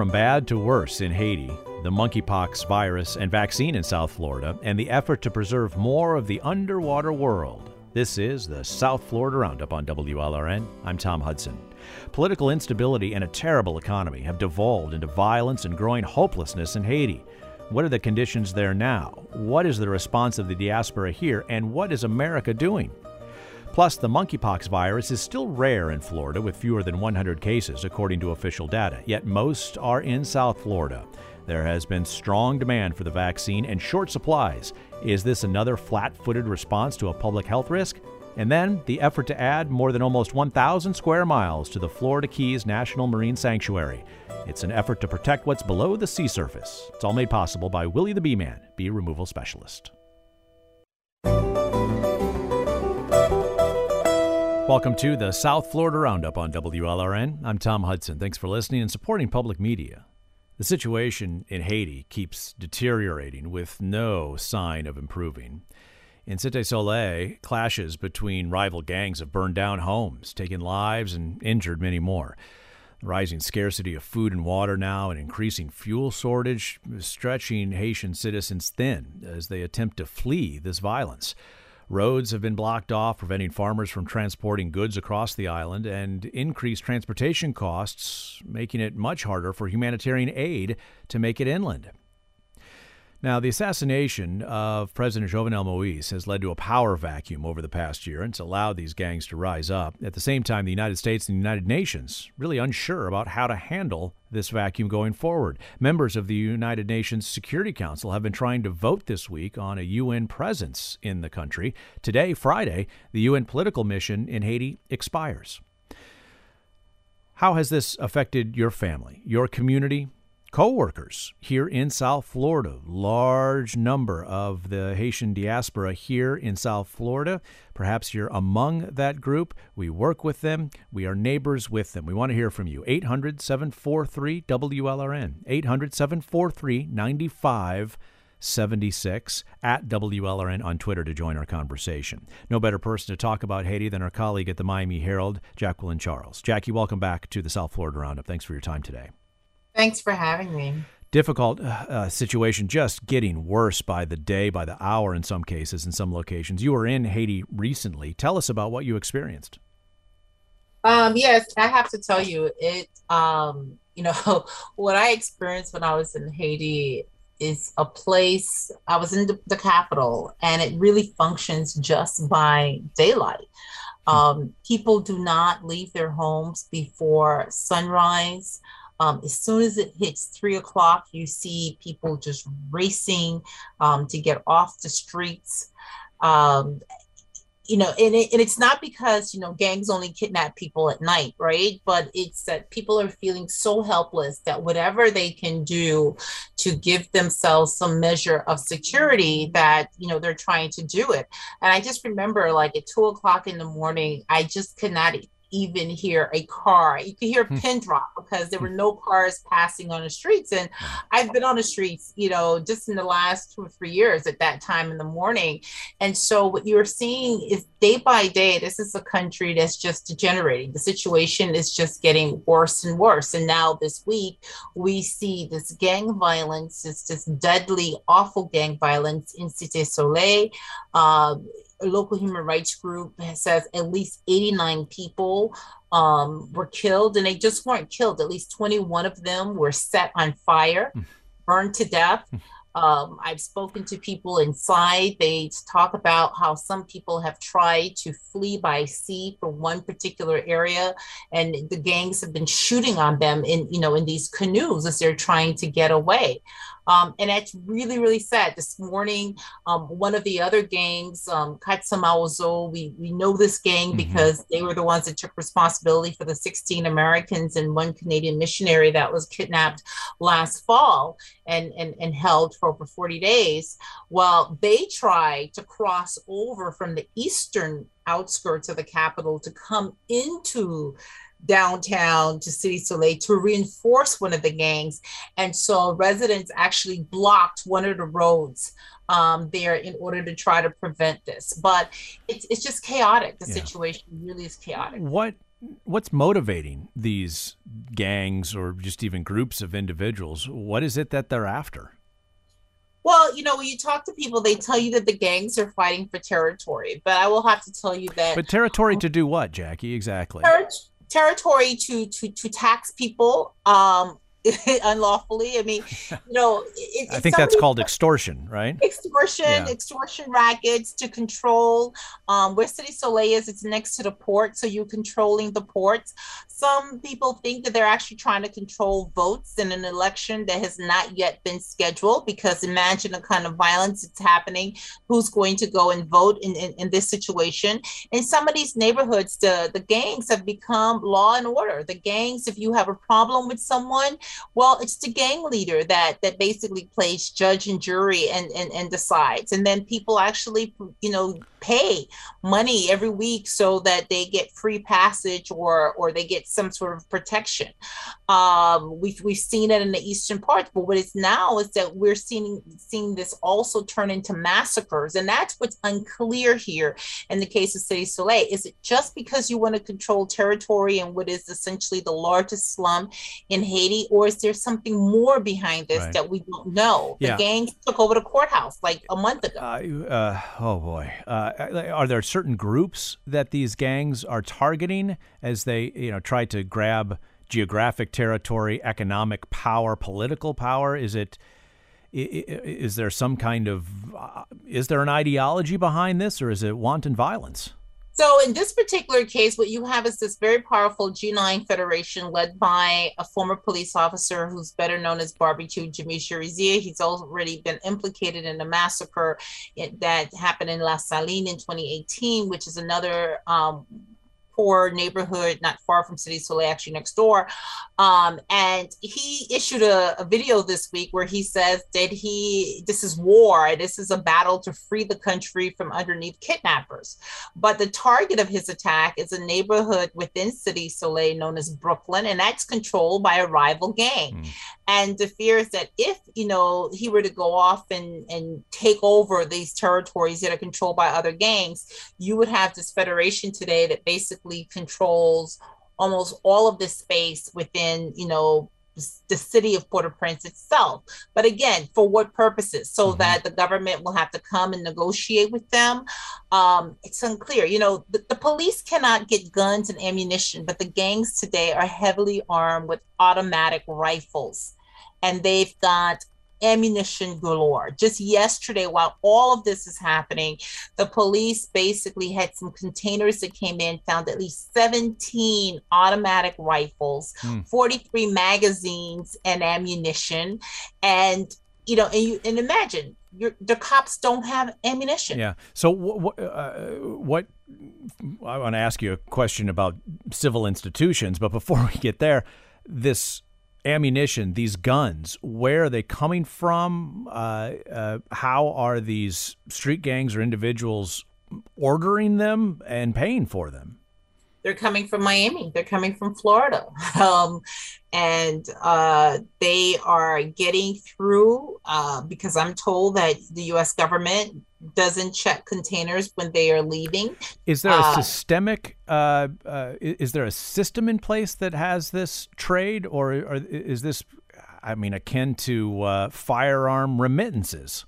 From bad to worse in Haiti, the monkeypox virus and vaccine in South Florida, and the effort to preserve more of the underwater world. This is the South Florida Roundup on WLRN. I'm Tom Hudson. Political instability and a terrible economy have devolved into violence and growing hopelessness in Haiti. What are the conditions there now? What is the response of the diaspora here? And what is America doing? Plus, the monkeypox virus is still rare in Florida with fewer than 100 cases, according to official data, yet most are in South Florida. There has been strong demand for the vaccine and short supplies. Is this another flat footed response to a public health risk? And then the effort to add more than almost 1,000 square miles to the Florida Keys National Marine Sanctuary. It's an effort to protect what's below the sea surface. It's all made possible by Willie the Bee Man, bee removal specialist. Welcome to the South Florida Roundup on WLRN. I'm Tom Hudson. Thanks for listening and supporting public media. The situation in Haiti keeps deteriorating with no sign of improving. In Cité Soleil, clashes between rival gangs have burned down homes, taken lives, and injured many more. The rising scarcity of food and water now and increasing fuel shortage stretching Haitian citizens thin as they attempt to flee this violence. Roads have been blocked off, preventing farmers from transporting goods across the island, and increased transportation costs, making it much harder for humanitarian aid to make it inland. Now, the assassination of President Jovenel Moise has led to a power vacuum over the past year, and it's allowed these gangs to rise up. At the same time, the United States and the United Nations really unsure about how to handle this vacuum going forward. Members of the United Nations Security Council have been trying to vote this week on a UN presence in the country. Today, Friday, the UN political mission in Haiti expires. How has this affected your family, your community, co-workers here in South Florida. Large number of the Haitian diaspora here in South Florida. Perhaps you're among that group. We work with them. We are neighbors with them. We want to hear from you. 800-743 WLRN. 800-743-95 76 at WLRN on Twitter to join our conversation. No better person to talk about Haiti than our colleague at the Miami Herald, Jacqueline Charles. Jackie, welcome back to the South Florida Roundup. Thanks for your time today. Thanks for having me. Difficult uh, uh, situation, just getting worse by the day, by the hour in some cases, in some locations. You were in Haiti recently. Tell us about what you experienced. Um, yes, I have to tell you, it, um, you know, what I experienced when I was in Haiti is a place, I was in the, the capital, and it really functions just by daylight. Hmm. Um, people do not leave their homes before sunrise. Um, as soon as it hits three o'clock, you see people just racing um, to get off the streets. Um, you know, and, it, and it's not because, you know, gangs only kidnap people at night, right? But it's that people are feeling so helpless that whatever they can do to give themselves some measure of security that, you know, they're trying to do it. And I just remember like at two o'clock in the morning, I just could not even hear a car. You could hear a hmm. pin drop because there were hmm. no cars passing on the streets. And I've been on the streets, you know, just in the last two or three years at that time in the morning. And so what you're seeing is day by day, this is a country that's just degenerating. The situation is just getting worse and worse. And now this week, we see this gang violence, it's this deadly, awful gang violence in Cité Soleil. Uh, a local human rights group says at least 89 people um, were killed, and they just weren't killed. At least 21 of them were set on fire, hmm. burned to death. Hmm. Um, I've spoken to people inside. They talk about how some people have tried to flee by sea from one particular area, and the gangs have been shooting on them in, you know, in these canoes as they're trying to get away. Um, and that's really, really sad. This morning, um, one of the other gangs, um, Katsamaozo, we, we know this gang mm-hmm. because they were the ones that took responsibility for the 16 Americans and one Canadian missionary that was kidnapped last fall and, and, and held for over 40 days. Well, they tried to cross over from the eastern outskirts of the capital to come into downtown to Cité Soleil to reinforce one of the gangs. And so residents actually blocked one of the roads um, there in order to try to prevent this. But it's, it's just chaotic. The yeah. situation really is chaotic. What what's motivating these gangs or just even groups of individuals? What is it that they're after? Well, you know, when you talk to people, they tell you that the gangs are fighting for territory. But I will have to tell you that. But territory to do what, Jackie? Exactly. Ter- territory to to to tax people, um, unlawfully. I mean, you know, it, I think that's called extortion, right? Extortion, yeah. extortion rackets to control. Um, where Cité Soleil is, it's next to the port, so you're controlling the ports. Some people think that they're actually trying to control votes in an election that has not yet been scheduled. Because imagine the kind of violence that's happening. Who's going to go and vote in, in, in this situation? In some of these neighborhoods, the the gangs have become law and order. The gangs, if you have a problem with someone well, it's the gang leader that that basically plays judge and jury and and, and decides. And then people actually, you know, pay money every week so that they get free passage or or they get some sort of protection. Um, we've we've seen it in the eastern part, but what is now is that we're seeing seeing this also turn into massacres, and that's what's unclear here in the case of Cité Soleil. Is it just because you want to control territory and what is essentially the largest slum in Haiti, or is there something more behind this right. that we don't know? The yeah. gangs took over the courthouse like a month ago. Uh, uh, oh boy. Uh, uh, are there certain groups that these gangs are targeting as they you know try to grab geographic territory, economic power, political power? Is it is there some kind of uh, is there an ideology behind this, or is it wanton violence? So in this particular case, what you have is this very powerful G9 Federation led by a former police officer who's better known as Barbecue Jimmy Chérizier. He's already been implicated in a massacre that happened in La Saline in 2018, which is another um, poor neighborhood not far from Cité Soleil, actually next door. Um, and he issued a, a, video this week where he says that he this is war, this is a battle to free the country from underneath kidnappers. But the target of his attack is a neighborhood within Cité Soleil known as Brooklyn, and that's controlled by a rival gang. Mm. And the fear is that if you know he were to go off and and take over these territories that are controlled by other gangs, you would have this federation today that basically controls almost all of the space within, you know, the city of Port-au-Prince itself. But again, for what purposes? So mm-hmm. that the government will have to come and negotiate with them. Um, it's unclear. You know, the, the police cannot get guns and ammunition, but the gangs today are heavily armed with automatic rifles. And they've got ammunition galore. Just yesterday, while all of this is happening, the police basically had some containers that came in, found at least 17 automatic rifles, mm. 43 magazines, and ammunition. And you know, and you and imagine your, the cops don't have ammunition. Yeah. So what? Uh, what? I want to ask you a question about civil institutions, but before we get there, this ammunition, these guns, where are they coming from? Uh, uh, how are these street gangs or individuals ordering them and paying for them? They're coming from Miami. They're coming from Florida. Um, and uh, they are getting through uh, because I'm told that the U.S. government doesn't check containers when they are leaving. Is there a uh, systemic? Uh, uh, is there a system in place that has this trade, or, or is this, I mean, akin to uh, firearm remittances?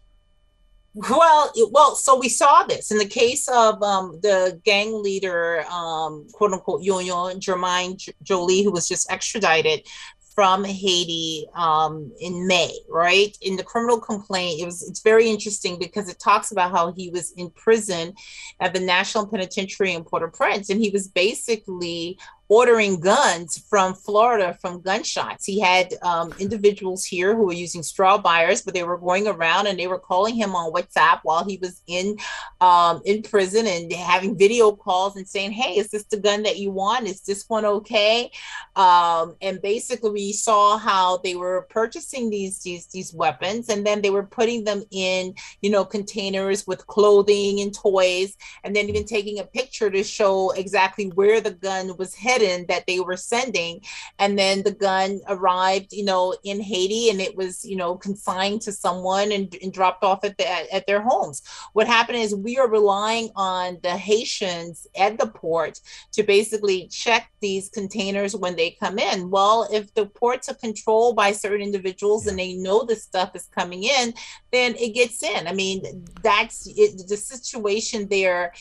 Well, well, so we saw this in the case of um, the gang leader, um, quote unquote, Yo Yo Germine Joly, who was just extradited from Haiti um, in May, right? In the criminal complaint, it was it's very interesting because it talks about how he was in prison at the National Penitentiary in Port-au-Prince, and he was basically ordering guns from Florida from gunshots. He had um, individuals here who were using straw buyers, but they were going around and they were calling him on WhatsApp while he was in um, in prison and having video calls and saying, "Hey, is this the gun that you want? Is this one okay?" Um, and basically, we saw how they were purchasing these these these weapons and then they were putting them in you know containers with clothing and toys, and then even taking a picture to show exactly where the gun was headed that they were sending. And then the gun arrived, you know, in Haiti and it was, you know, consigned to someone and, and dropped off at, the, at, at their homes. What happened is we are relying on the Haitians at the port to basically check these containers when they come in. Well, if the ports are controlled by certain individuals yeah. and they know the stuff is coming in, then it gets in. I mean, that's it, the situation there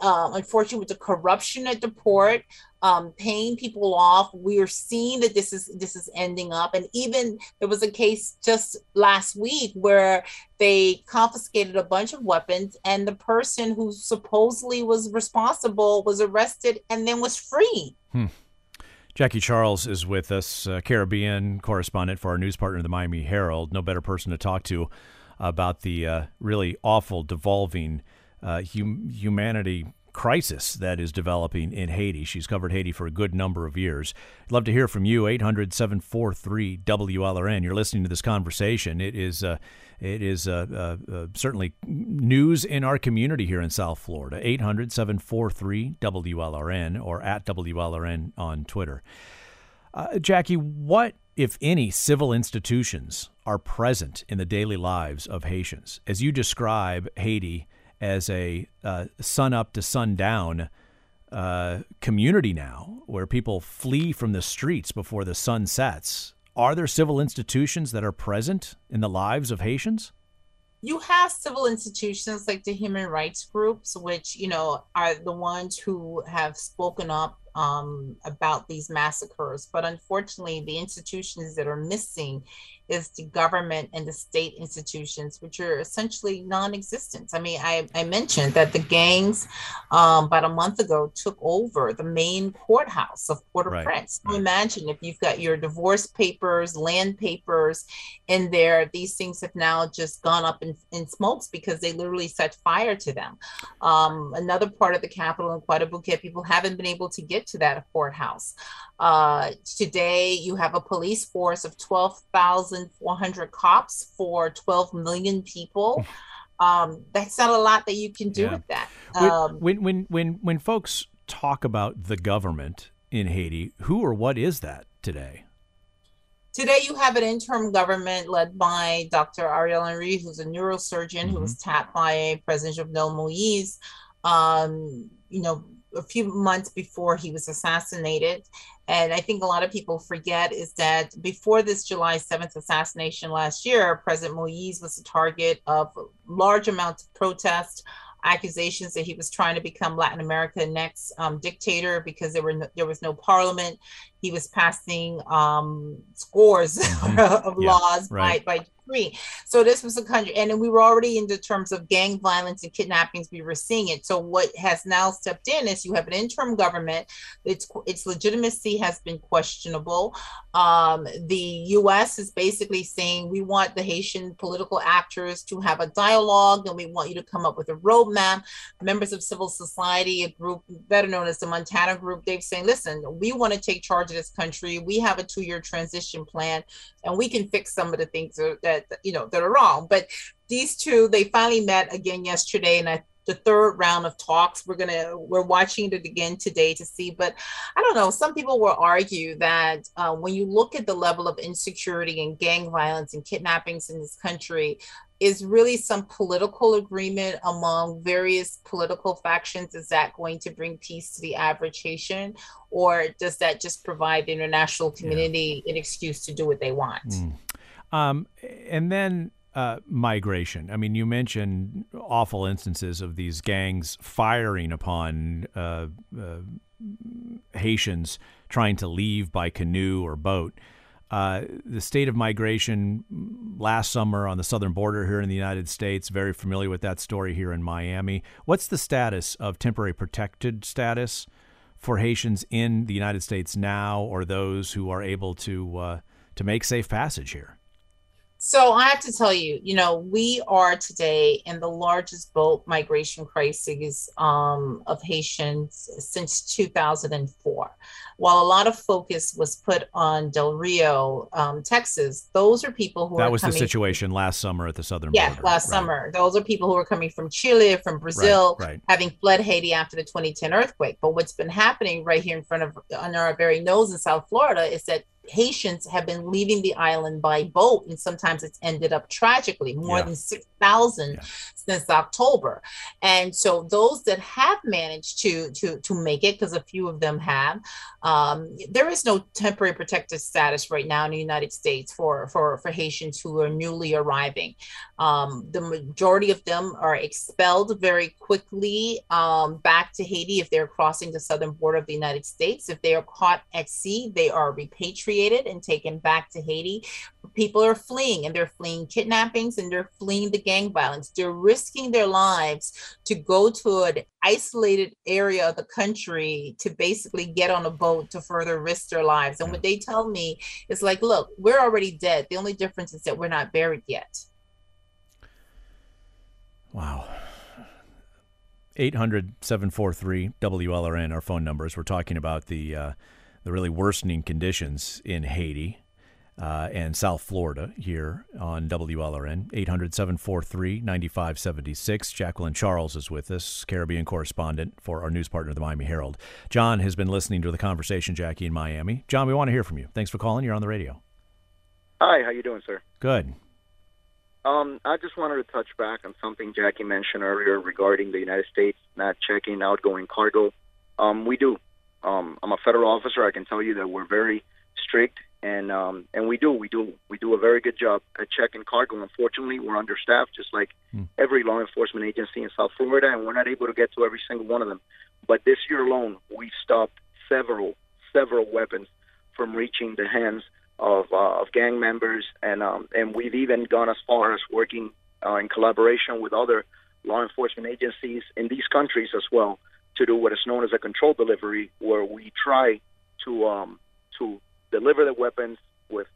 uh, unfortunately with the corruption at the port um, paying people off we are seeing that this is this is ending up and even there was a case just last week where they confiscated a bunch of weapons and the person who supposedly was responsible was arrested and then was free hmm. Jackie Charles is with us, uh, Caribbean correspondent for our news partner, the Miami Herald. No better person to talk to about the uh, really awful, devolving uh, hum- humanity crisis that is developing in Haiti. She's covered Haiti for a good number of years. I'd love to hear from you. 800 743 WLRN. You're listening to this conversation. It is. Uh, it is uh, uh, uh certainly news in our community here in South Florida. 800 743 WLRN or at WLRN on Twitter. Uh, Jackie, what, if any, civil institutions are present in the daily lives of Haitians? As you describe Haiti as a uh, sun up to sundown uh, community now, where people flee from the streets before the sun sets. Are there civil institutions that are present in the lives of Haitians? You have civil institutions like the human rights groups, which you know are the ones who have spoken up um, about these massacres. But unfortunately, the institutions that are missing is the government and the state institutions, which are essentially non-existent. I mean, I, I mentioned that the gangs um, about a month ago took over the main courthouse of Port-au-Prince. Right. So imagine if you've got your divorce papers, land papers in there, these things have now just gone up in, in smokes because they literally set fire to them. Um, another part of the capital in Croix-des-Bouquets people haven't been able to get to that courthouse. Uh, today, you have a police force of 12,400 cops for 12 million people. Um, that's not a lot that you can do yeah. with that. Um, when, when, when, when folks talk about the government in Haiti, who or what is that today? Today, you have an interim government led by Dr. Ariel Henry, who's a neurosurgeon mm-hmm. who was tapped by President Jovenel Moise. Um, you know, a few months before he was assassinated. And I think a lot of people forget is that before this July 7th assassination last year, President Moise was the target of large amounts of protest accusations that he was trying to become Latin America next um, dictator because there were no, there was no parliament. He was passing um, scores mm-hmm. of yeah, laws right. by by So this was a country, and we were already in the terms of gang violence and kidnappings. We were seeing it. So what has now stepped in is you have an interim government. Its its legitimacy has been questionable. Um, the U.S. is basically saying we want the Haitian political actors to have a dialogue, and we want you to come up with a roadmap. Members of civil society, a group better known as the Montana Group, they've saying, listen, we want to take charge of this country. We have a two-year transition plan, and we can fix some of the things that that you know that are wrong. But these two, they finally met again yesterday, and I the third round of talks. We're gonna we're watching it again today to see. But I don't know. Some people will argue that uh, when you look at the level of insecurity and gang violence and kidnappings in this country, is really some political agreement among various political factions. Is that going to bring peace to the average Haitian, or does that just provide the international community yeah. an excuse to do what they want? Mm. Um, and then uh, migration. I mean, you mentioned awful instances of these gangs firing upon uh, uh, Haitians trying to leave by canoe or boat. Uh, the state of migration last summer on the southern border here in the United States, very familiar with that story here in Miami. What's the status of temporary protected status for Haitians in the United States now, or those who are able to uh, to make safe passage here? So I have to tell you, you know, we are today in the largest boat migration crisis um, of Haitians since 2004. While a lot of focus was put on Del Rio, um, Texas, those are people who that was the situation last summer at the southern yeah, border. last right. summer. Those are people who are coming from Chile, from Brazil, right, right. having fled Haiti after the 2010 earthquake. But what's been happening right here in front of under our very nose in South Florida is that Haitians have been leaving the island by boat, and sometimes it's ended up tragically more Yeah. than 6,000 Yeah. since October. And so those that have managed to to to make it, because a few of them have, um, there is no temporary protected status right now in the United States for for for Haitians who are newly arriving. Um, the majority of them are expelled very quickly um, back to Haiti if they're crossing the southern border of the United States. If they are caught at sea, they are repatriated and taken back to Haiti. People are fleeing and they're fleeing kidnappings and they're fleeing the gang violence. They're risking their lives to go to an isolated area of the country to basically get on a boat to further risk their lives. And what they tell me is like, look, we're already dead. The only difference is that we're not buried yet. Wow. 800 743 WLRN, our phone numbers. We're talking about the, uh, the really worsening conditions in Haiti uh, and South Florida here on WLRN. 800 743 9576. Jacqueline Charles is with us, Caribbean correspondent for our news partner, the Miami Herald. John has been listening to the conversation, Jackie, in Miami. John, we want to hear from you. Thanks for calling. You're on the radio. Hi, how you doing, sir? Good. Um, I just wanted to touch back on something Jackie mentioned earlier regarding the United States not checking outgoing cargo. Um, we do. Um, I'm a federal officer. I can tell you that we're very strict, and um, and we do we do we do a very good job at checking cargo. Unfortunately, we're understaffed, just like Hmm. every law enforcement agency in South Florida, and we're not able to get to every single one of them. But this year alone, we stopped several several weapons from reaching the hands of, uh, of gang members, and um, and we've even gone as far as working uh, in collaboration with other law enforcement agencies in these countries as well to do what is known as a control delivery, where we try to um, to deliver the weapons with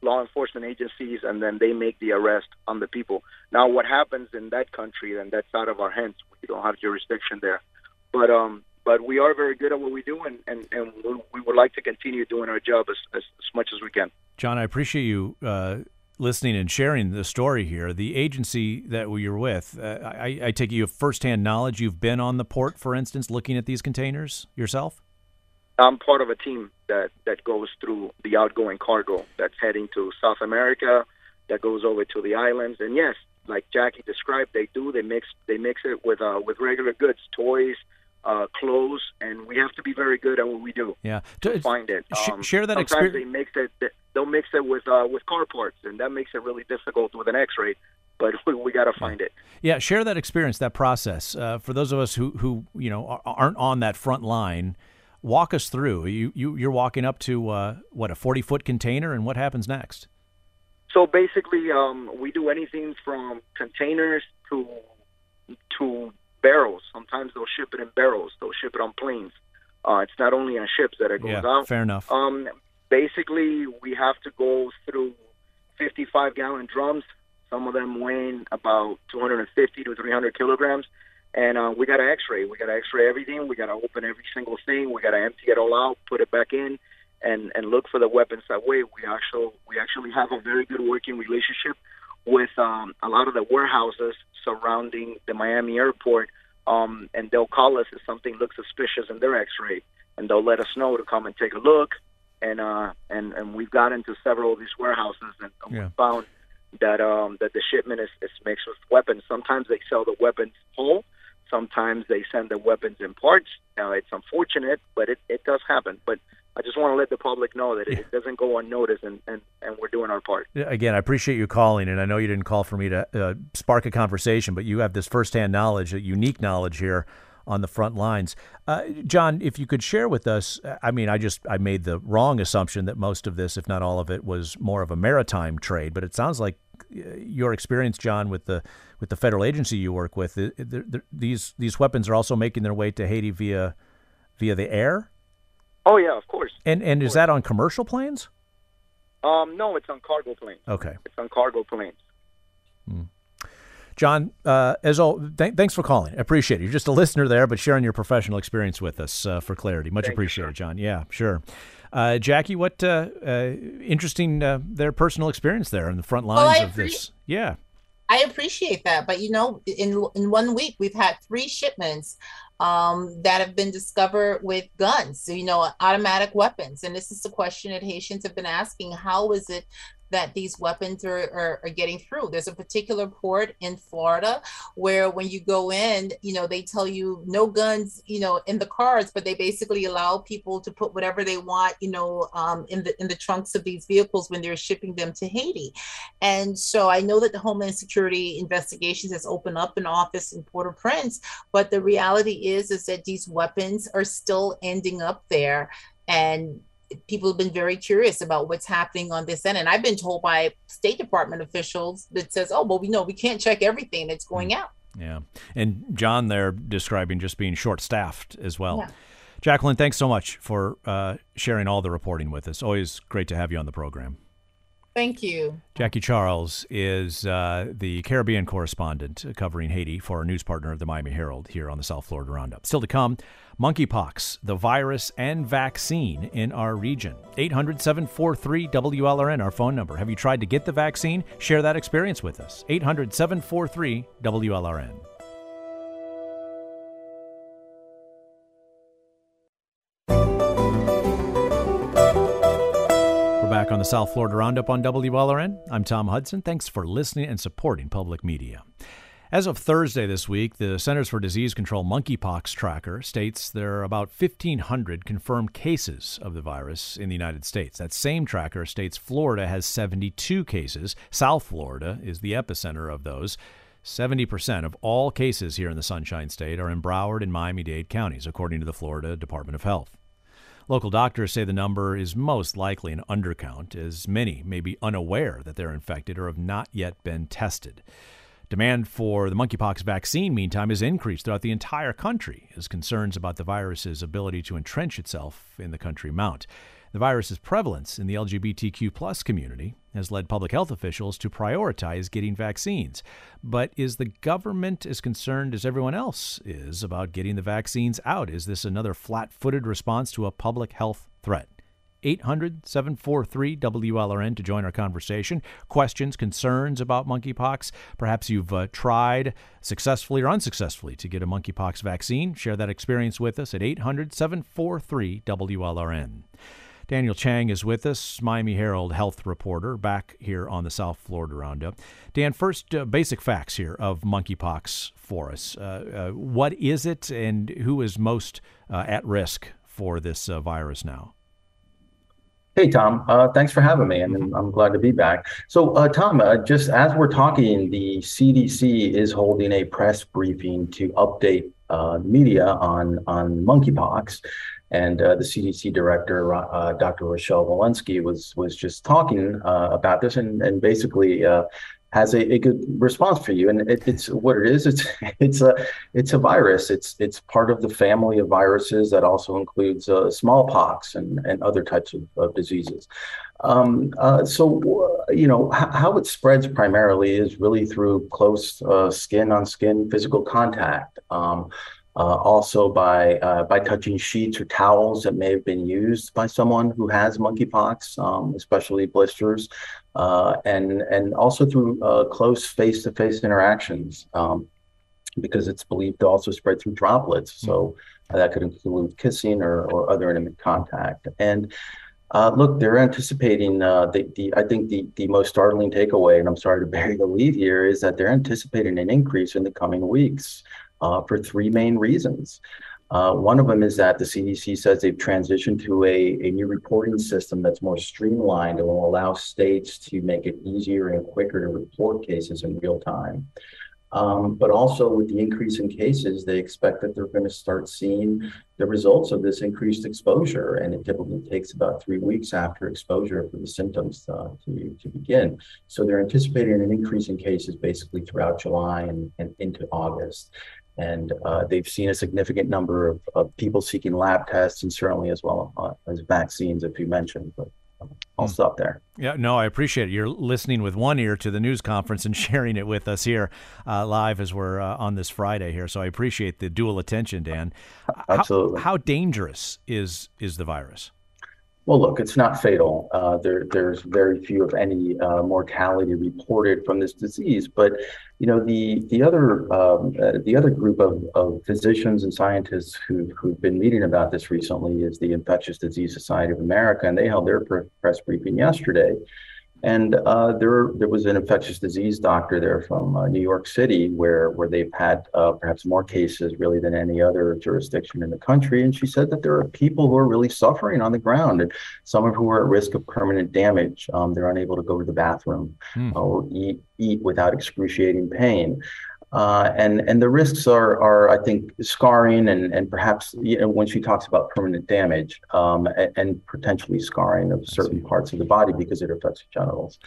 law enforcement agencies, and then they make the arrest on the people. Now, what happens in that country, then that's out of our hands. We don't have jurisdiction there, but um, but we are very good at what we do, and, and, and we, we would like to continue doing our job as, as, as much as we can. John, I appreciate you uh, listening and sharing the story here. The agency that you're with, uh, I, I take it you have firsthand knowledge. You've been on the port, for instance, looking at these containers yourself. I'm part of a team that, that goes through the outgoing cargo that's heading to South America, that goes over to the islands, and yes, like Jackie described, they do. They mix they mix it with uh, with regular goods, toys, uh, clothes, and we have to be very good at what we do Yeah, to find it. sh- Um, share that sometimes experience. they mix it. They'll mix it with uh, with car parts, and that makes it really difficult with an X-ray. But we, we got to find it. Yeah, share that experience, that process. Uh, for those of us who, who you know are- aren't on that front line, walk us through. You, you you're walking up to uh, what a 40 foot container, and what happens next? So basically, um, we do anything from containers to to barrels. Sometimes they'll ship it in barrels. They'll ship it on planes. Uh, it's not only on ships that it goes yeah, out. fair enough. Um, basically, we have to go through 55 gallon drums. Some of them weighing about 250 to 300 kilograms. And uh, we got to X-ray. We got to X-ray everything. We got to open every single thing. We got to empty it all out, put it back in, and and look for the weapons that way. We actually we actually have a very good working relationship with um, a lot of the warehouses surrounding the Miami airport. Um, and they'll call us if something looks suspicious in their X-ray, and they'll let us know to come and take a look. And uh, and and we've got into several of these warehouses, and, and Yeah. we found that um, that the shipment is, is mixed with weapons. Sometimes they sell the weapons whole. Sometimes they send the weapons in parts. Now it's unfortunate, but it, it does happen. But I just want to let the public know that it, it doesn't go unnoticed, and, and, and we're doing our part. Again, I appreciate you calling, and I know you didn't call for me to uh, spark a conversation, but you have this firsthand knowledge, a unique knowledge here on the front lines. Uh, John, if you could share with us, I mean, I just I made the wrong assumption that most of this, if not all of it, was more of a maritime trade, but it sounds like uh, your experience, John, with the with the federal agency you work with, it, it, these these weapons are also making their way to Haiti via via the air, Oh yeah, of course. and and is that on commercial planes? Um, no, it's on cargo planes. Okay. It's on cargo planes. Hmm. John, uh, as all, th- thanks for calling. I appreciate it. You're just a listener there, but sharing your professional experience with us uh, for clarity. Much Thank appreciated, you, John. Yeah, sure. Uh, Jackie, what uh, uh, interesting uh, their personal experience there in the front lines well, of this? Yeah. I appreciate that, but you know, in in one week we've had three shipments um, that have been discovered with guns, so, you know, automatic weapons. And this is the question that Haitians have been asking: How is it that these weapons are, are, are, getting through. There's a particular port in Florida where when you go in, you know, they tell you no guns, you know, in the cars, but they basically allow people to put whatever they want, you know, um, in the in the trunks of these vehicles when they're shipping them to Haiti. And so I know that the Homeland Security Investigations has opened up an office in Port-au-Prince, but the reality is is that these weapons are still ending up there and people have been very curious about what's happening on this end. And I've been told by State Department officials that says, oh, well, we know we can't check everything that's going mm. out. Yeah. And John there describing just being short staffed as well. Yeah. Jacqueline, thanks so much for uh, sharing all the reporting with us. Always great to have you on the program. Thank you. Jackie Charles is uh, the Caribbean correspondent covering Haiti for our news partner, of the Miami Herald, here on the South Florida Roundup. Still to come, monkeypox, the virus and vaccine in our region. 800 743 WLRN, our phone number. Have you tried to get the vaccine? Share that experience with us. 800 743 WLRN. On the South Florida Roundup on WLRN. I'm Tom Hudson. Thanks for listening and supporting public media. As of Thursday this week, the Centers for Disease Control monkeypox tracker states there are about 1,500 confirmed cases of the virus in the United States. That same tracker states Florida has 72 cases. South Florida is the epicenter of those. 70% of all cases here in the Sunshine State are in Broward and Miami Dade counties, according to the Florida Department of Health. Local doctors say the number is most likely an undercount, as many may be unaware that they're infected or have not yet been tested. Demand for the monkeypox vaccine, meantime, has increased throughout the entire country as concerns about the virus's ability to entrench itself in the country mount. The virus's prevalence in the LGBTQ plus community has led public health officials to prioritize getting vaccines. But is the government as concerned as everyone else is about getting the vaccines out? Is this another flat footed response to a public health threat? 800 743 WLRN to join our conversation. Questions, concerns about monkeypox. Perhaps you've uh, tried successfully or unsuccessfully to get a monkeypox vaccine. Share that experience with us at 800 743 WLRN. Daniel Chang is with us, Miami Herald health reporter, back here on the South Florida Roundup. Dan, first uh, basic facts here of monkeypox for us. Uh, uh, what is it, and who is most uh, at risk for this uh, virus now? Hey, Tom. Uh, thanks for having me, and mm-hmm. I'm glad to be back. So, uh, Tom, uh, just as we're talking, the CDC is holding a press briefing to update media on on monkeypox. And uh, the CDC director, uh, Dr. Rochelle Walensky, was was just talking uh, about this, and and basically uh, has a, a, good response for you. And it, it's what it is. It's it's a it's a virus. It's it's part of the family of viruses that also includes uh, smallpox and and other types of, of diseases. Um, uh, so you know h- how it spreads primarily is really through close skin on skin physical contact. Um, uh, also by uh, by touching sheets or towels that may have been used by someone who has monkeypox, um, especially blisters, uh, and and also through uh, close face-to-face interactions, um, because it's believed to also spread through droplets. So uh, that could include kissing or, or other intimate contact. And uh, look, they're anticipating the, the I think the the most startling takeaway, and I'm sorry to bury the lead here, is that they're anticipating an increase in the coming weeks uh, for three main reasons. Uh, one of them is that the CDC says they've transitioned to a, a new reporting system that's more streamlined and will allow states to make it easier and quicker to report cases in real time. Um, but also with the increase in cases, they expect that they're going to start seeing the results of this increased exposure. And it typically takes about three weeks after exposure for the symptoms uh, to, to begin. So they're anticipating an increase in cases basically throughout July and, and into August. And uh, they've seen a significant number of, of, people seeking lab tests and certainly as well uh, as vaccines, if you mentioned. But uh, I'll hmm. stop there. Yeah, no, I appreciate it. You're listening with one ear to the news conference and sharing it with us here uh, live as we're uh, on this Friday here. So I appreciate the dual attention, Dan. Absolutely. How, how dangerous is is the virus? Well, look, it's not fatal. Uh, there, there's very few, of any, uh, mortality reported from this disease. But you know, the the other um, uh, the other group of, of physicians and scientists who who've been meeting about this recently is the Infectious Disease Society of America, and they held their press briefing yesterday. And uh, there, there was an infectious disease doctor there from uh, New York City, where where they've had uh, perhaps more cases really than any other jurisdiction in the country. And she said that there are people who are really suffering on the ground, and some of who are at risk of permanent damage. Um, they're unable to go to the bathroom hmm. or eat eat without excruciating pain. Uh, and and the risks are are I think scarring and and perhaps you know, when she talks about permanent damage um, and, and, potentially scarring of certain parts of the body because it affects the genitals.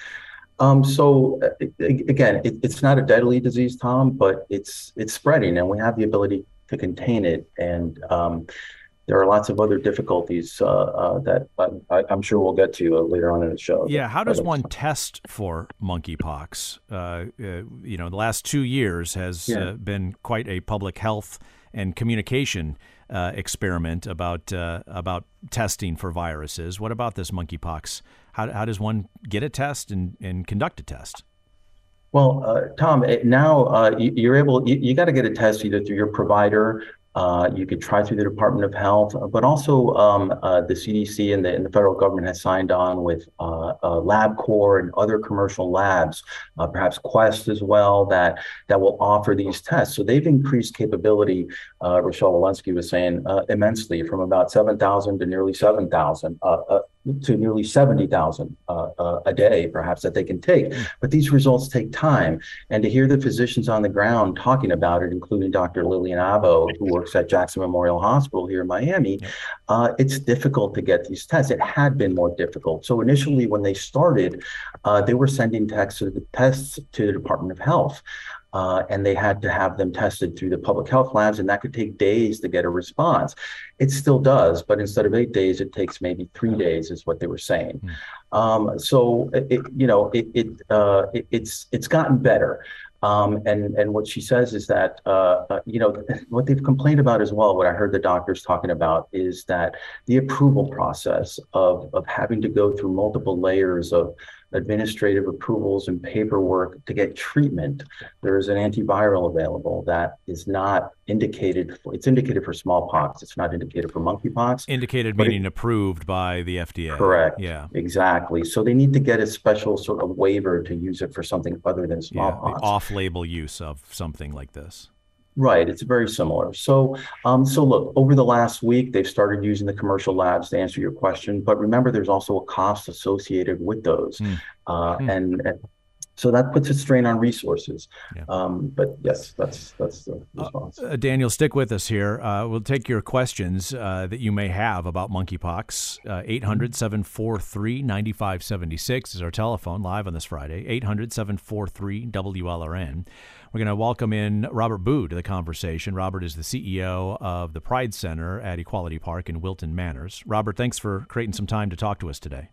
Um, so again, it, it's not a deadly disease, Tom, but it's it's spreading, and we have the ability to contain it. And um, there are lots of other difficulties uh, uh, that I, am sure we'll get to uh, later on in the show. Yeah, how does one test for monkeypox? Uh, uh, you know, the last two years has yeah. Uh, been quite a public health and communication experiment about about testing for viruses. What about this monkeypox? How, how does one get a test and, and conduct a test? Well, Tom, now you're able. You, you got to get a test either through your provider uh, you could try through the Department of Health, but also um, uh, the CDC and the, and the, federal government has signed on with uh, uh LabCorp and other commercial labs, uh, perhaps Quest as well, that that will offer these tests. So they've increased capability. Uh, Rochelle Walensky was saying immensely, from about 7,000 to nearly 7,000 to nearly 70,000 uh, uh, a day, perhaps, that they can take. But these results take time. And to hear the physicians on the ground talking about it, including Dr. Lillian Abbo, who works at Jackson Memorial Hospital here in Miami, uh, it's difficult to get these tests. It had been more difficult. So initially, when they started, uh, they were sending tests to the, tests to the Department of Health uh, and they had to have them tested through the public health labs, and that could take days to get a response. It still does, but instead of eight days, it takes maybe three days, is what they were saying. Mm. Um, so, it, you know, it, it, uh, it, it's it's gotten better. Um, and and what she says is that uh, uh, you know what they've complained about as well. What I heard the doctors talking about is that the approval process of of having to go through multiple layers of administrative approvals and paperwork to get treatment. There is an antiviral available that is not indicated. For, it's indicated for smallpox. It's not indicated for monkeypox. Indicated meaning it, approved by the FDA. Correct. Yeah. Exactly. So they need to get a special sort of waiver to use it for something other than smallpox. Yeah, off-label use of something like this. Right, it's very similar. So, um, so look, over the last week, they've started using the commercial labs to answer your question. But remember, there's also a cost associated with those, mm. Uh, mm. And, and, so that puts a strain on resources. Yeah. Um, but yes, that's that's the uh, response. Uh, Daniel, stick with us here. Uh, we'll take your questions uh, that you may have about monkeypox. Uh, 800 743 9576 is our telephone live on this Friday. 800 743 WLRN. We're going to welcome in Robert Boo to the conversation. Robert is the CEO of the Pride Center at Equality Park in Wilton Manors. Robert, thanks for creating some time to talk to us today.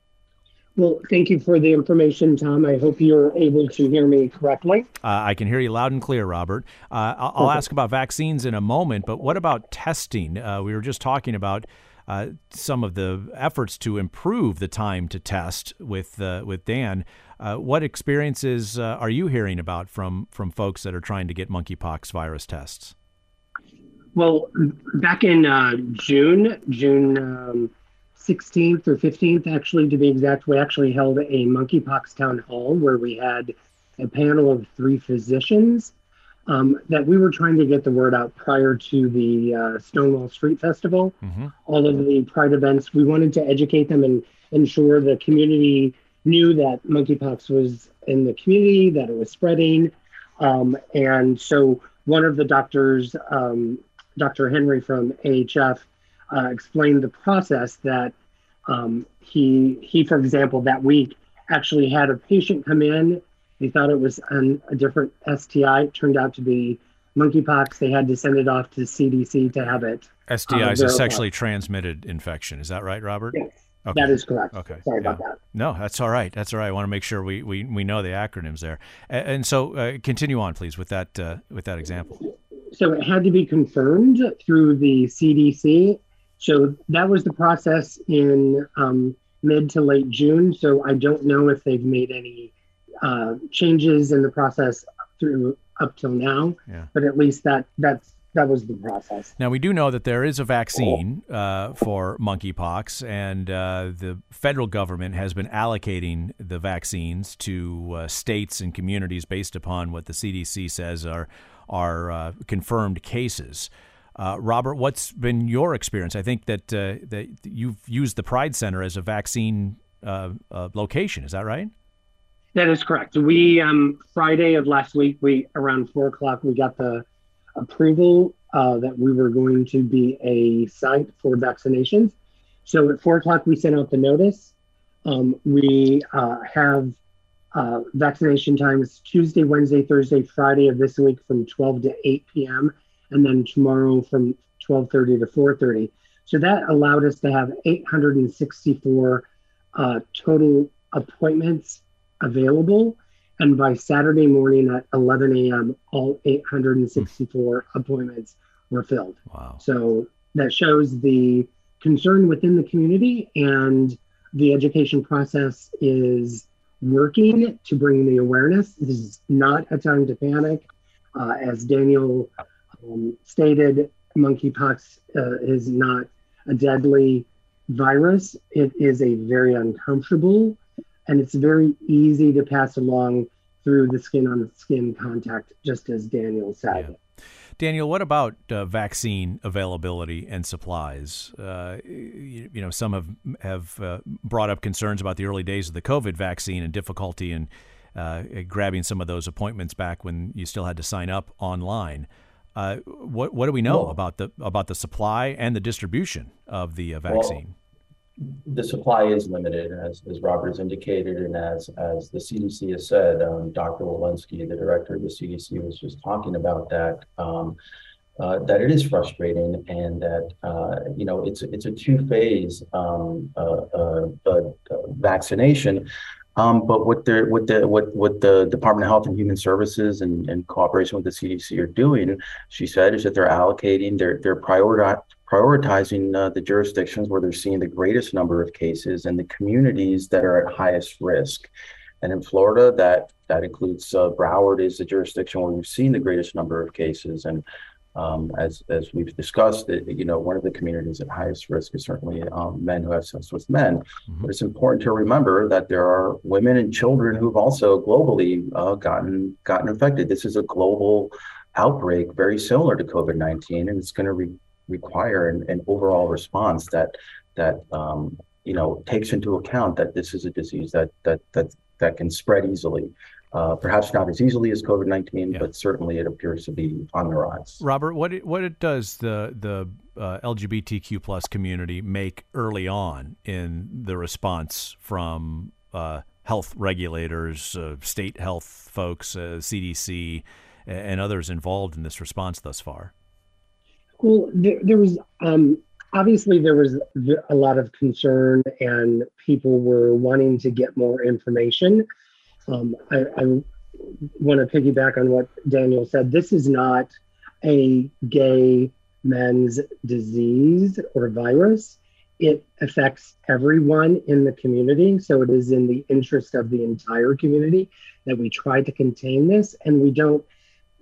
Well, thank you for the information, Tom. I hope you're able to hear me correctly. Uh, I can hear you loud and clear, Robert. Uh, I'll, I'll ask about vaccines in a moment, but what about testing? Uh, we were just talking about uh, some of the efforts to improve the time to test with uh, with Dan. Uh, what experiences uh, are you hearing about from from folks that are trying to get monkeypox virus tests? Well, back in uh, June, June um, 16th or 15th, actually, to be exact, we actually held a monkeypox town hall where we had a panel of three physicians um, that we were trying to get the word out prior to the uh, Stonewall Street Festival. Mm-hmm. All of the Pride events, we wanted to educate them and ensure the community knew that monkeypox was in the community, that it was spreading. Um, and so one of the doctors, um, Dr. Henry from AHF, uh, explained the process that um, he, he, for example, that week actually had a patient come in they thought it was an, a different STI. It turned out to be monkeypox. They had to send it off to CDC to have it. STI uh, is a sexually transmitted infection. Is that right, Robert? Yes. Okay. That is correct. Okay. Sorry yeah. about that. No, that's all right. That's all right. I want to make sure we, we, we know the acronyms there. And, and so uh, continue on, please, with that uh, with that example. So it had to be confirmed through the CDC. So that was the process in um, mid to late June. So I don't know if they've made any uh, changes in the process through up till now. Yeah. But at least that that's that was the process. Now we do know that there is a vaccine uh, for monkeypox, and uh, the federal government has been allocating the vaccines to uh, states and communities based upon what the CDC says are are uh, confirmed cases. Uh, Robert, what's been your experience? I think that uh, that you've used the Pride Center as a vaccine location. Is that right? That is correct. We um, Friday of last week, we around four o'clock, we got the approval uh, that we were going to be a site for vaccinations. So at four o'clock, we sent out the notice. Um, we uh, have uh, vaccination times Tuesday, Wednesday, Thursday, Friday of this week from 12 to 8 p.m. and then tomorrow from 12:30 to 4:30. So that allowed us to have 864 uh, total appointments available and by Saturday morning at 11 a.m., all 864 appointments were filled. Wow. So that shows the concern within the community and the education process is working to bring the awareness. This is not a time to panic. Uh, as Daniel um, stated, monkeypox uh, is not a deadly virus. It is a very uncomfortable and it's very easy to pass along through the skin on skin contact, just as Daniel said. Yeah. Daniel, what about uh, vaccine availability and supplies? Uh, you, you, know, some have have uh, brought up concerns about the early days of the COVID vaccine and difficulty in uh, grabbing some of those appointments back when you still had to sign up online. Uh, what what do we know well, about the about the supply and the distribution of the uh, vaccine? Well, the supply is limited, as, as Robert has indicated, and as as the CDC has said. Um, Dr. Walensky, the director of the CDC, was just talking about that. Um, uh, that it is frustrating, and that uh, you know it's it's a two phase um, uh, uh, uh, vaccination. Um, but what the what the what what the Department of Health and Human Services and in cooperation with the CDC are doing, she said, is that they're allocating, they're they're priority, prioritizing uh, the jurisdictions where they're seeing the greatest number of cases and the communities that are at highest risk. And in Florida, that that includes uh, Broward is the jurisdiction where we've seen the greatest number of cases. And um, as as we've discussed, it, you know, one of the communities at highest risk is certainly um, men who have sex with men. Mm-hmm. But it's important to remember that there are women and children who've also globally uh, gotten gotten infected. This is a global outbreak, very similar to COVID nineteen, and it's going to re- require an, an overall response that that um, you know takes into account that this is a disease that that that that can spread easily. Uh, perhaps not as easily as COVID nineteen, yeah. but certainly it appears to be on the rise. Robert, what it, what it does the the uh, LGBTQ plus community make early on in the response from uh, health regulators, uh, state health folks, CDC, uh, and others involved in this response thus far? Well, there, there was um, obviously there was a lot of concern, and people were wanting to get more information. Um, I, I want to piggyback on what Daniel said. This is not a gay men's disease or virus. It affects everyone in the community. So it is in the interest of the entire community that we try to contain this and we don't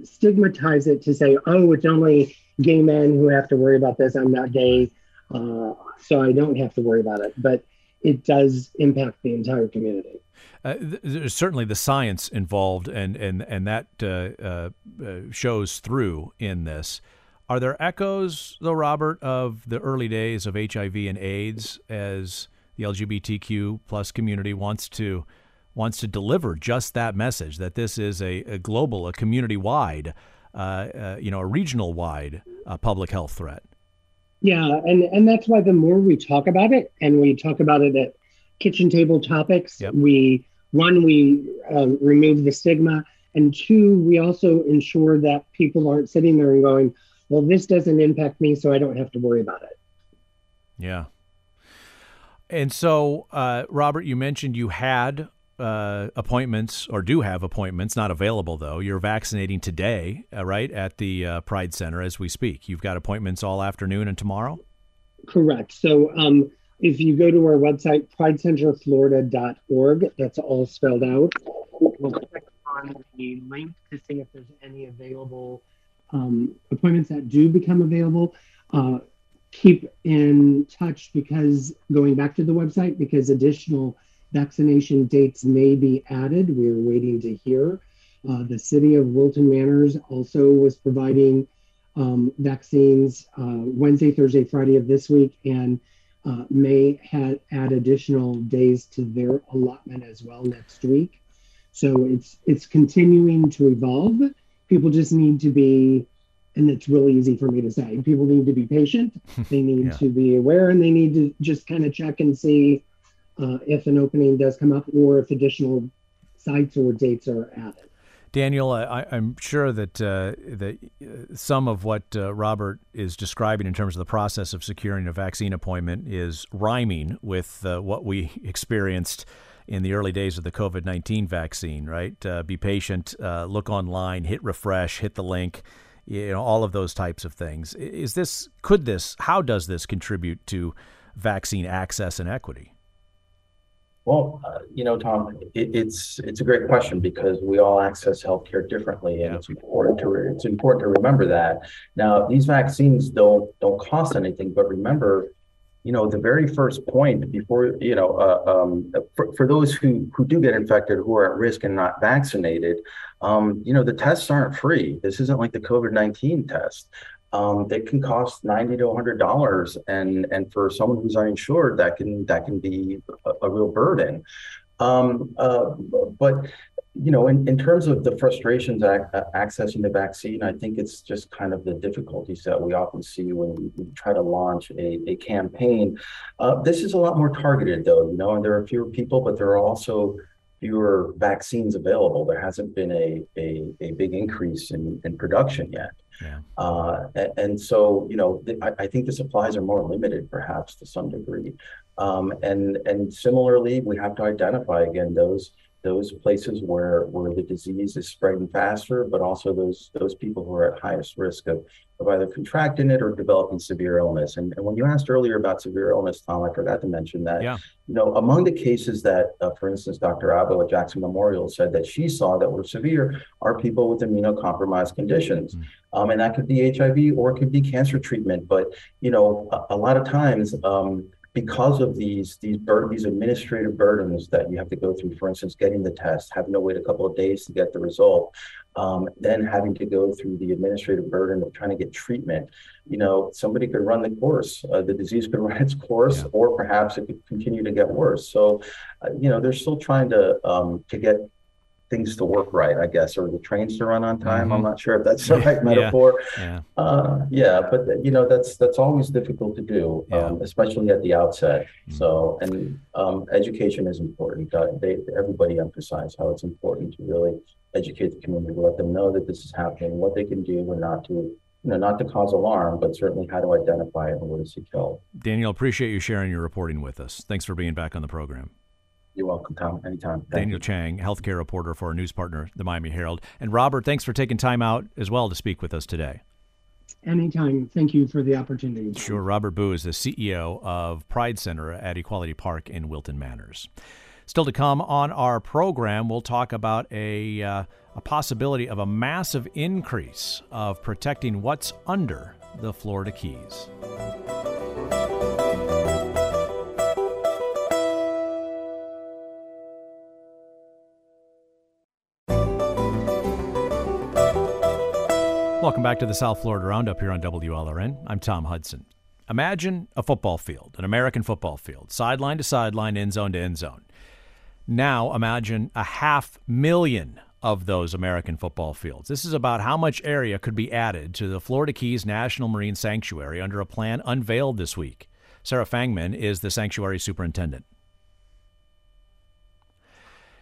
stigmatize it to say, oh, it's only gay men who have to worry about this. I'm not gay, uh, so I don't have to worry about it. But it does impact the entire community. Uh, there's certainly the science involved, and and and that uh, uh, uh, shows through in this. Are there echoes, though, Robert, of the early days of HIV and AIDS as the LGBTQ plus community wants to wants to deliver just that message that this is a, a global, a community wide uh, uh, you know, a regional wide public health threat. Yeah, and and that's why the more we talk about it, and we talk about it at kitchen table topics, yep. we one we um, remove the stigma, and two we also ensure that people aren't sitting there and going, "Well, this doesn't impact me, so I don't have to worry about it." Yeah. And so, uh, Robert, you mentioned you had uh, appointments or do have appointments, not available though. You're vaccinating today, uh, right, at the uh, Pride Center as we speak. You've got appointments all afternoon and tomorrow? Correct. So um, if you go to our website, pridecenterflorida.org, that's all spelled out. We'll click on the link to see if there's any available um, appointments that do become available. Uh, keep in touch because going back to the website, because additional vaccination dates may be added. We are waiting to hear. Uh, the city of Wilton Manors also was providing um, vaccines uh, Wednesday, Thursday, Friday of this week, and uh, may had, add additional days to their allotment as well next week. So it's it's continuing to evolve. People just need to be, and it's really easy for me to say. People need to be patient. They need yeah. to be aware, and they need to just kind of check and see uh, if an opening does come up or if additional sites or dates are added. Daniel, I, am sure that uh, that uh, some of what uh, Robert is describing in terms of the process of securing a vaccine appointment is rhyming with uh, what we experienced in the early days of the COVID 19 vaccine, right? Uh, be patient, uh, look online, hit refresh, hit the link, you know, all of those types of things. Is this, could this, how does this contribute to vaccine access and equity? Well, uh, you know, Tom, it, it's it's a great question because we all access healthcare differently, and yeah. it's important to re- it's important to remember that. Now, these vaccines don't don't cost anything, but remember, you know, the very first point before you know, uh, um, for, for those who who do get infected who are at risk and not vaccinated, um, you know, the tests aren't free. This isn't like the COVID nineteen test um, they can cost ninety to hundred dollars, and and for someone who's uninsured, that can that can be a, a real burden. Um, uh, but you know, in, in terms of the frustrations ac- accessing the vaccine, I think it's just kind of the difficulties that we often see when we try to launch a, a campaign. Uh, this is a lot more targeted, though, you know, and there are fewer people, but there are also fewer vaccines available. There hasn't been a, a, a big increase in, in production yet. Yeah. Uh, and, and, so, you know, th- I, I, think the supplies are more limited, perhaps to some degree. Um, and and similarly, we have to identify again those those places where where the disease is spreading faster, but also those those people who are at highest risk of, of either contracting it or developing severe illness. And, and when you asked earlier about severe illness, Tom, I forgot to mention that. Yeah. You know, among the cases that, uh, for instance, Dr. Abbo at Jackson Memorial said that she saw that were severe are people with immunocompromised conditions, mm. um, and that could be HIV or it could be cancer treatment. But you know, a, a lot of times. Um, because of these these bur- these administrative burdens that you have to go through, for instance, getting the test, having to wait a couple of days to get the result, um, then having to go through the administrative burden of trying to get treatment. You know, somebody could run the course, uh, the disease could run its course, yeah. or perhaps it could continue to get worse. So, uh, you know, they're still trying to um, to get things to work right, I guess, or the trains to run on time. Mm-hmm. I'm not sure if that's the right metaphor. Yeah. Yeah. Uh, yeah, but you know that's that's always difficult to do, yeah. um, especially at the outset. Mm-hmm. So, and um, education is important. Uh, they, everybody emphasize how it's important to really educate the community, let them know that this is happening, what they can do, and not to you know, not to cause alarm, but certainly how to identify it and where to seek help. Daniel, appreciate you sharing your reporting with us. Thanks for being back on the program. You're welcome, Tom. Anytime. Thank Daniel you. Chang, healthcare reporter for our news partner, the Miami Herald. And Robert, thanks for taking time out as well to speak with us today. Anytime. Thank you for the opportunity. Sure. Robert Boo is the CEO of Pride Center at Equality Park in Wilton Manors. Still to come on our program, we'll talk about a, uh, a possibility of a massive increase of protecting what's under the Florida Keys. Welcome back to the South Florida Roundup here on WLRN. I'm Tom Hudson. Imagine a football field, an American football field, sideline to sideline, end zone to end zone. Now imagine a half million of those American football fields. This is about how much area could be added to the Florida Keys National Marine Sanctuary under a plan unveiled this week. Sarah Fangman is the sanctuary superintendent.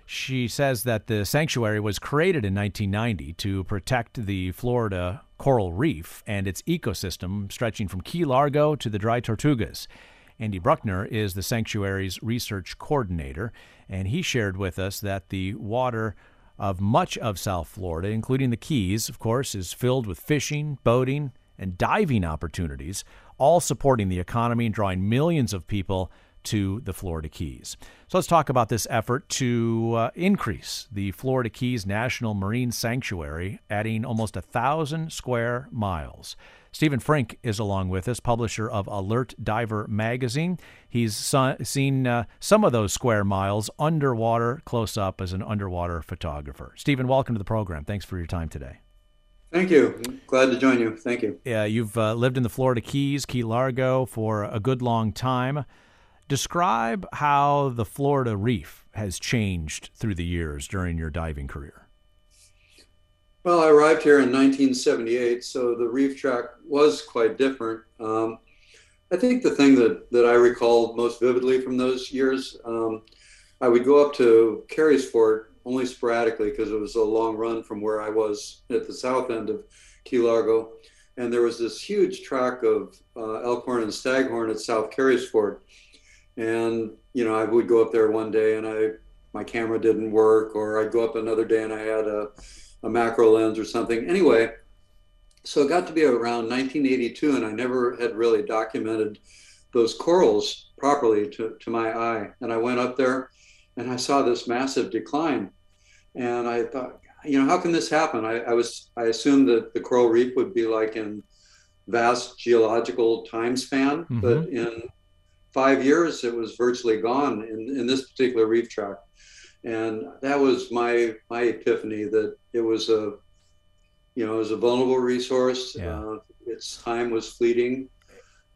She says that the sanctuary was created in 1990 to protect the Florida coral reef and its ecosystem stretching from Key Largo to the Dry Tortugas. Andy Bruckner is the sanctuary's research coordinator, and he shared with us that the water of much of South Florida, including the Keys, of course, is filled with fishing, boating, and diving opportunities, all supporting the economy and drawing millions of people to the Florida Keys. So let's talk about this effort to uh, increase the Florida Keys National Marine Sanctuary, adding almost a thousand square miles. Stephen Frink is along with us, publisher of Alert Diver magazine. He's seen uh, some of those square miles underwater, close up as an underwater photographer. Stephen, welcome to the program. Thanks for your time today. Thank you. Glad to join you. Thank you. Yeah, you've uh, lived in the Florida Keys, Key Largo, for a good long time. Describe how the Florida Reef has changed through the years during your diving career. Well, I arrived here in 1978, so the reef track was quite different. Um, I think the thing that, that I recall most vividly from those years, um, I would go up to Carey's only sporadically because it was a long run from where I was at the south end of Key Largo. And there was this huge track of uh, elkhorn and staghorn at South Carey's. And, you know, I would go up there one day and I, my camera didn't work, or I'd go up another day and I had a, a macro lens or something. Anyway, so it got to be around 1982 and I never had really documented those corals properly to, to my eye. And I went up there and I saw this massive decline. And I thought, you know, how can this happen? I, I was, I assumed that the coral reef would be like in vast geological time span, mm-hmm. but in five years, it was virtually gone in, in this particular reef tract. And that was my, my epiphany that it was a, you know, it was a vulnerable resource. Yeah. Uh, its time was fleeting.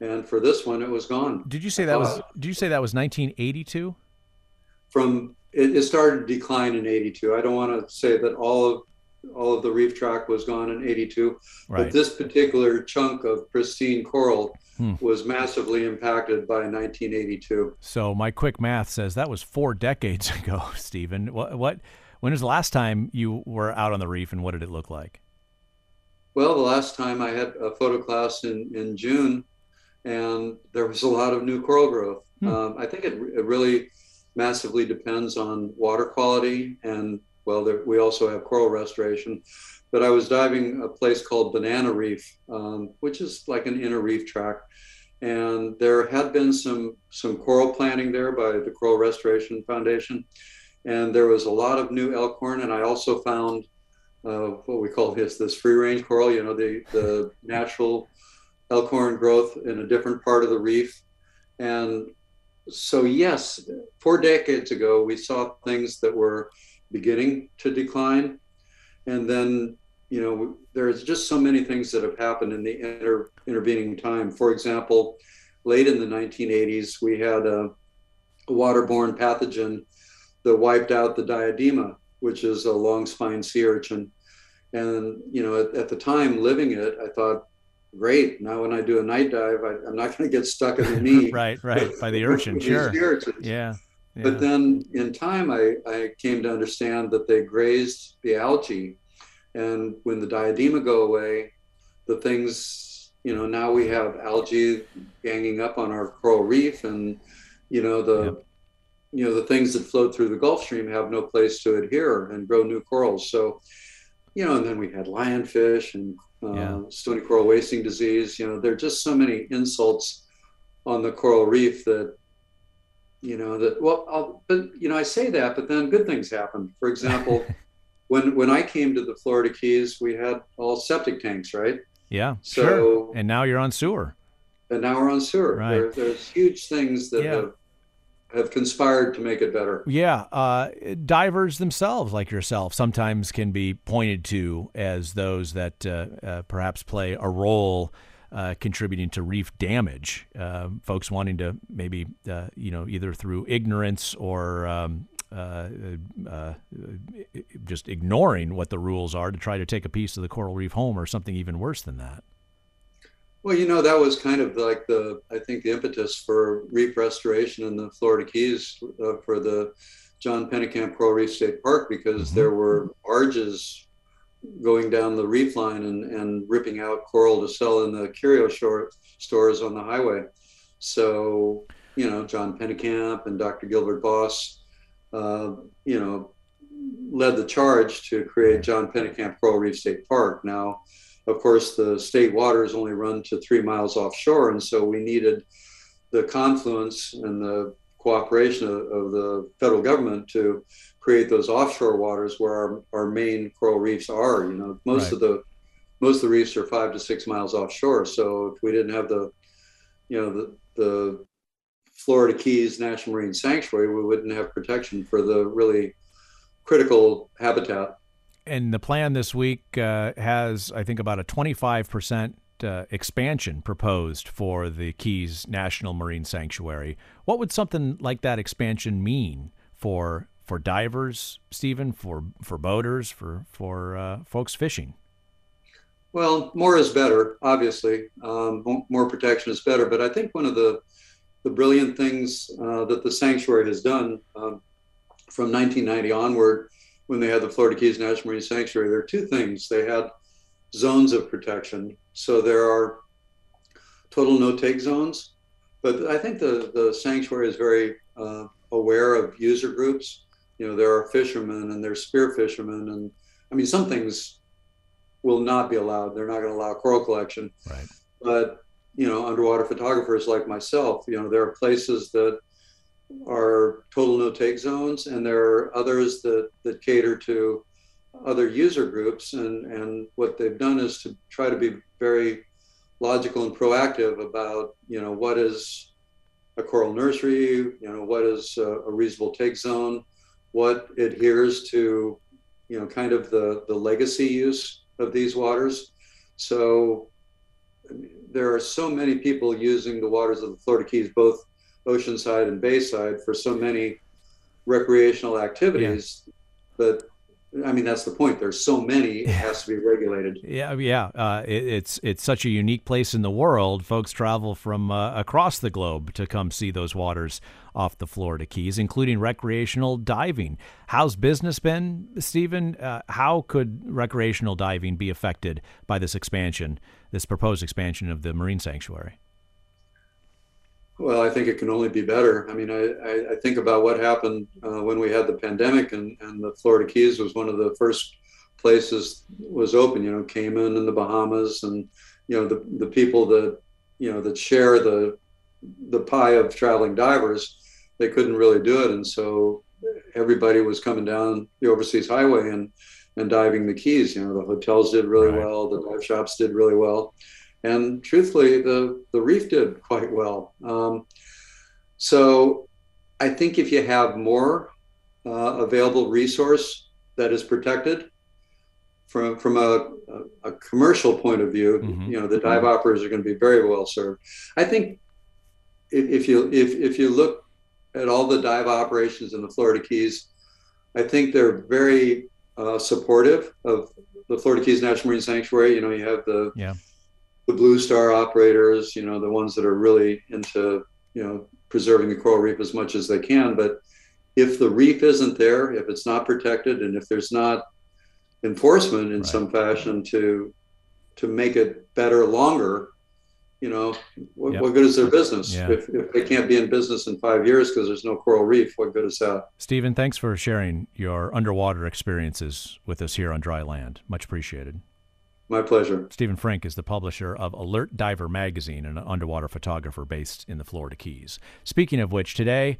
And for this one, it was gone. Did you say that uh, was, did you say that was 1982? From it, it started to decline in 82. I don't want to say that all of all of the reef track was gone in 82 right. but this particular chunk of pristine coral hmm. was massively impacted by 1982 so my quick math says that was four decades ago stephen what, what when was the last time you were out on the reef and what did it look like well the last time i had a photo class in, in june and there was a lot of new coral growth hmm. um, i think it, it really massively depends on water quality and well there, we also have coral restoration but i was diving a place called banana reef um, which is like an inner reef track. And there had been some some coral planting there by the coral restoration foundation. And there was a lot of new elkhorn and i also found uh, what we call this this free range coral you know the the natural elkhorn growth in a different part of the reef. And so yes, four decades ago, we saw things that were beginning to decline. And then, you know, there's just so many things that have happened in the inter, intervening time. For example, late in the 1980s, we had a, a waterborne pathogen that wiped out the diadema, which is a long spine sea urchin. And, you know, at, at the time living it, I thought, great. Now when I do a night dive, I, am not going to get stuck in the knee. right, right, by the urchin, sure. Yeah, yeah. But then in time, I, I came to understand that they grazed the algae. And when the diadema go away, the things, you know, now we have algae ganging up on our coral reef and, you know, the, yep. you know, the things that float through the Gulf Stream have no place to adhere and grow new corals. So, you know, and then we had lionfish and uh, yeah. stony coral wasting disease. You know, there are just so many insults on the coral reef that, you know, that well, I'll, but you know, I say that, but then good things happen. For example, when when I came to the Florida Keys, we had all septic tanks, right? Yeah. So sure. and now you're on sewer. And now we're on sewer. Right. There, there's huge things that yeah. have have conspired to make it better. Yeah, uh, divers themselves, like yourself, sometimes can be pointed to as those that uh, uh, perhaps play a role. Uh, contributing to reef damage, uh, folks wanting to maybe, uh, you know, either through ignorance or um, just ignoring what the rules are to try to take a piece of the coral reef home or something even worse than that. Well, you know, that was kind of like the, I think, the impetus for reef restoration in the Florida Keys uh, for the John Pennekamp Coral Reef State Park because mm-hmm. there were barges going down the reef line and, and ripping out coral to sell in the curio shore, stores on the highway. So, you know, John Pennekamp and Dr. Gilbert Voss, uh, you know, led the charge to create John Pennekamp Coral Reef State Park. Now, of course, the state waters only run to three miles offshore, and so we needed the confluence and the cooperation of, of the federal government to create those offshore waters where our, our main coral reefs are. You know, most right. of the most of the reefs are five to six miles offshore. So if we didn't have the, you know, the the Florida Keys National Marine Sanctuary, we wouldn't have protection for the really critical habitat. And the plan this week uh, has, I think, about a 25% uh, expansion proposed for the Keys National Marine Sanctuary. What would something like that expansion mean for for divers, Stephen, for for boaters, for for uh, folks fishing? Well, more is better. Obviously, um, more protection is better. But I think one of the the brilliant things uh, that the sanctuary has done um, from 1990 onward, when they had the Florida Keys National Marine Sanctuary, there are two things. They had zones of protection. So there are total no take zones. But I think the, the sanctuary is very uh, aware of user groups. You know, there are fishermen and there's spear fishermen. And I mean, some things will not be allowed. They're not going to allow coral collection. Right. But, you know, underwater photographers like myself, you know, there are places that are total no take zones and there are others that, that cater to other user groups. And, and what they've done is to try to be very logical and proactive about, you know, what is a coral nursery, you know, what is a, a reasonable take zone, what adheres to, you know, kind of the, the legacy use of these waters. So there are so many people using the waters of the Florida Keys, both oceanside and bayside, for so many recreational activities. Yeah. But I mean, that's the point. There's so many; it has to be regulated. Yeah, yeah. Uh, it, it's it's such a unique place in the world. Folks travel from uh, across the globe to come see those waters off the Florida Keys, including recreational diving. How's business been, Stephen? Uh, how could recreational diving be affected by this expansion, this proposed expansion of the marine sanctuary? Well, I think it can only be better. I mean, I, I think about what happened uh, when we had the pandemic and, and the Florida Keys was one of the first places was open, you know, Cayman and the Bahamas and, you know, the, the people that, you know, that share the, the pie of traveling divers, they couldn't really do it. And so everybody was coming down the overseas highway and, and diving the Keys, you know, the hotels did really right. well, the dive shops did really well and truthfully, the the reef did quite well. Um, so, I think if you have more uh, available resource that is protected from from a, a, commercial point of view, mm-hmm. you know, the dive operators are going to be very well served. I think if, if you if if you look at all the dive operations in the Florida Keys, I think they're very uh, supportive of the Florida Keys National Marine Sanctuary. You know, you have the yeah the blue star operators, you know, the ones that are really into, you know, preserving the coral reef as much as they can. But if the reef isn't there, if it's not protected, and if there's not enforcement in right. some fashion to to make it better longer, you know, what, yep. what good is their business? Yeah. If, if they can't be in business in five years because there's no coral reef, what good is that? Stephen, thanks for sharing your underwater experiences with us here on dry land. Much appreciated. My pleasure. Stephen Frink is the publisher of Alert Diver magazine and an underwater photographer based in the Florida Keys. Speaking of which, today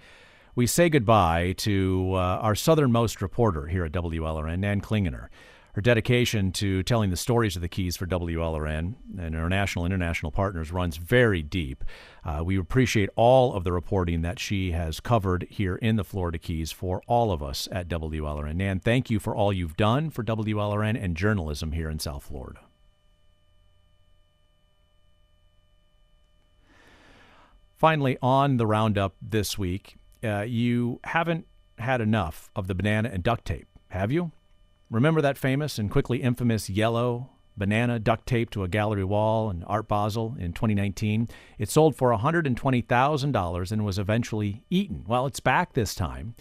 we say goodbye to uh, our southernmost reporter here at WLRN, Nan Klingener. Her dedication to telling the stories of the Keys for WLRN and our national international partners runs very deep. Uh, we appreciate all of the reporting that she has covered here in the Florida Keys for all of us at WLRN. Nan, thank you for all you've done for WLRN and journalism here in South Florida. Finally, on the roundup this week, uh, you haven't had enough of the banana and duct tape, have you? Remember that famous and quickly infamous yellow banana duct tape to a gallery wall in Art Basel in 2019? It sold for $120,000 and was eventually eaten. Well, it's back this time.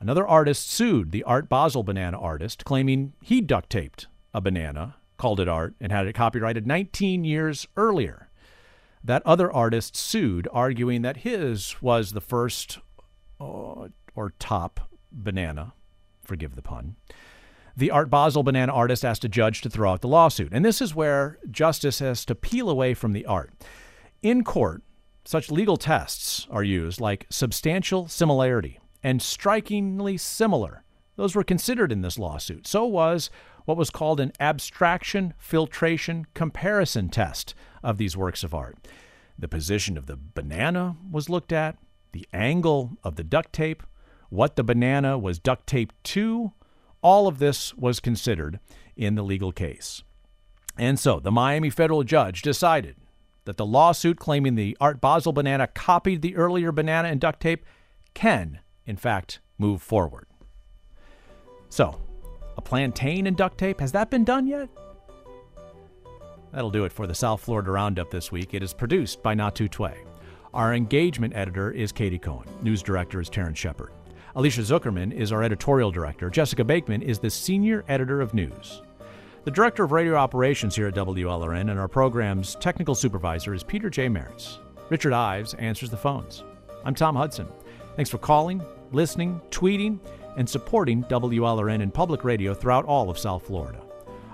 Another artist sued the Art Basel banana artist, claiming he duct taped a banana, called it art, and had it copyrighted 19 years earlier. that other artist sued, arguing that his was the first uh, or top banana, forgive the pun. The Art Basel banana artist asked a judge to throw out the lawsuit. And this is where justice has to peel away from the art. In court, such legal tests are used like substantial similarity and strikingly similar. Those were considered in this lawsuit. So was what was called an abstraction filtration comparison test of these works of art. The position of the banana was looked at, the angle of the duct tape, what the banana was duct taped to. All of this was considered in the legal case. And so the Miami federal judge decided that the lawsuit claiming the Art Basel banana copied the earlier banana and duct tape can, in fact, move forward. So, a plantain and duct tape, has that been done yet? That'll do it for the South Florida Roundup this week. It is produced by Natu Tway. Our engagement editor is Katie Cohen. News director is Terrence Shepard. Alicia Zuckerman is our editorial director. Jessica Bakeman is the senior editor of news. The director of radio operations here at WLRN and our program's technical supervisor is Peter J. Maritz. Richard Ives answers the phones. I'm Tom Hudson. Thanks for calling, listening, tweeting, and supporting WLRN and public radio throughout all of South Florida.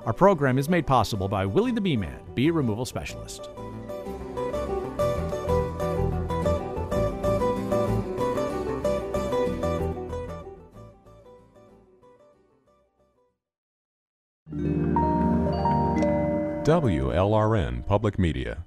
Our program is made possible by Willie the Bee Man, bee removal specialist. WLRN Public Media.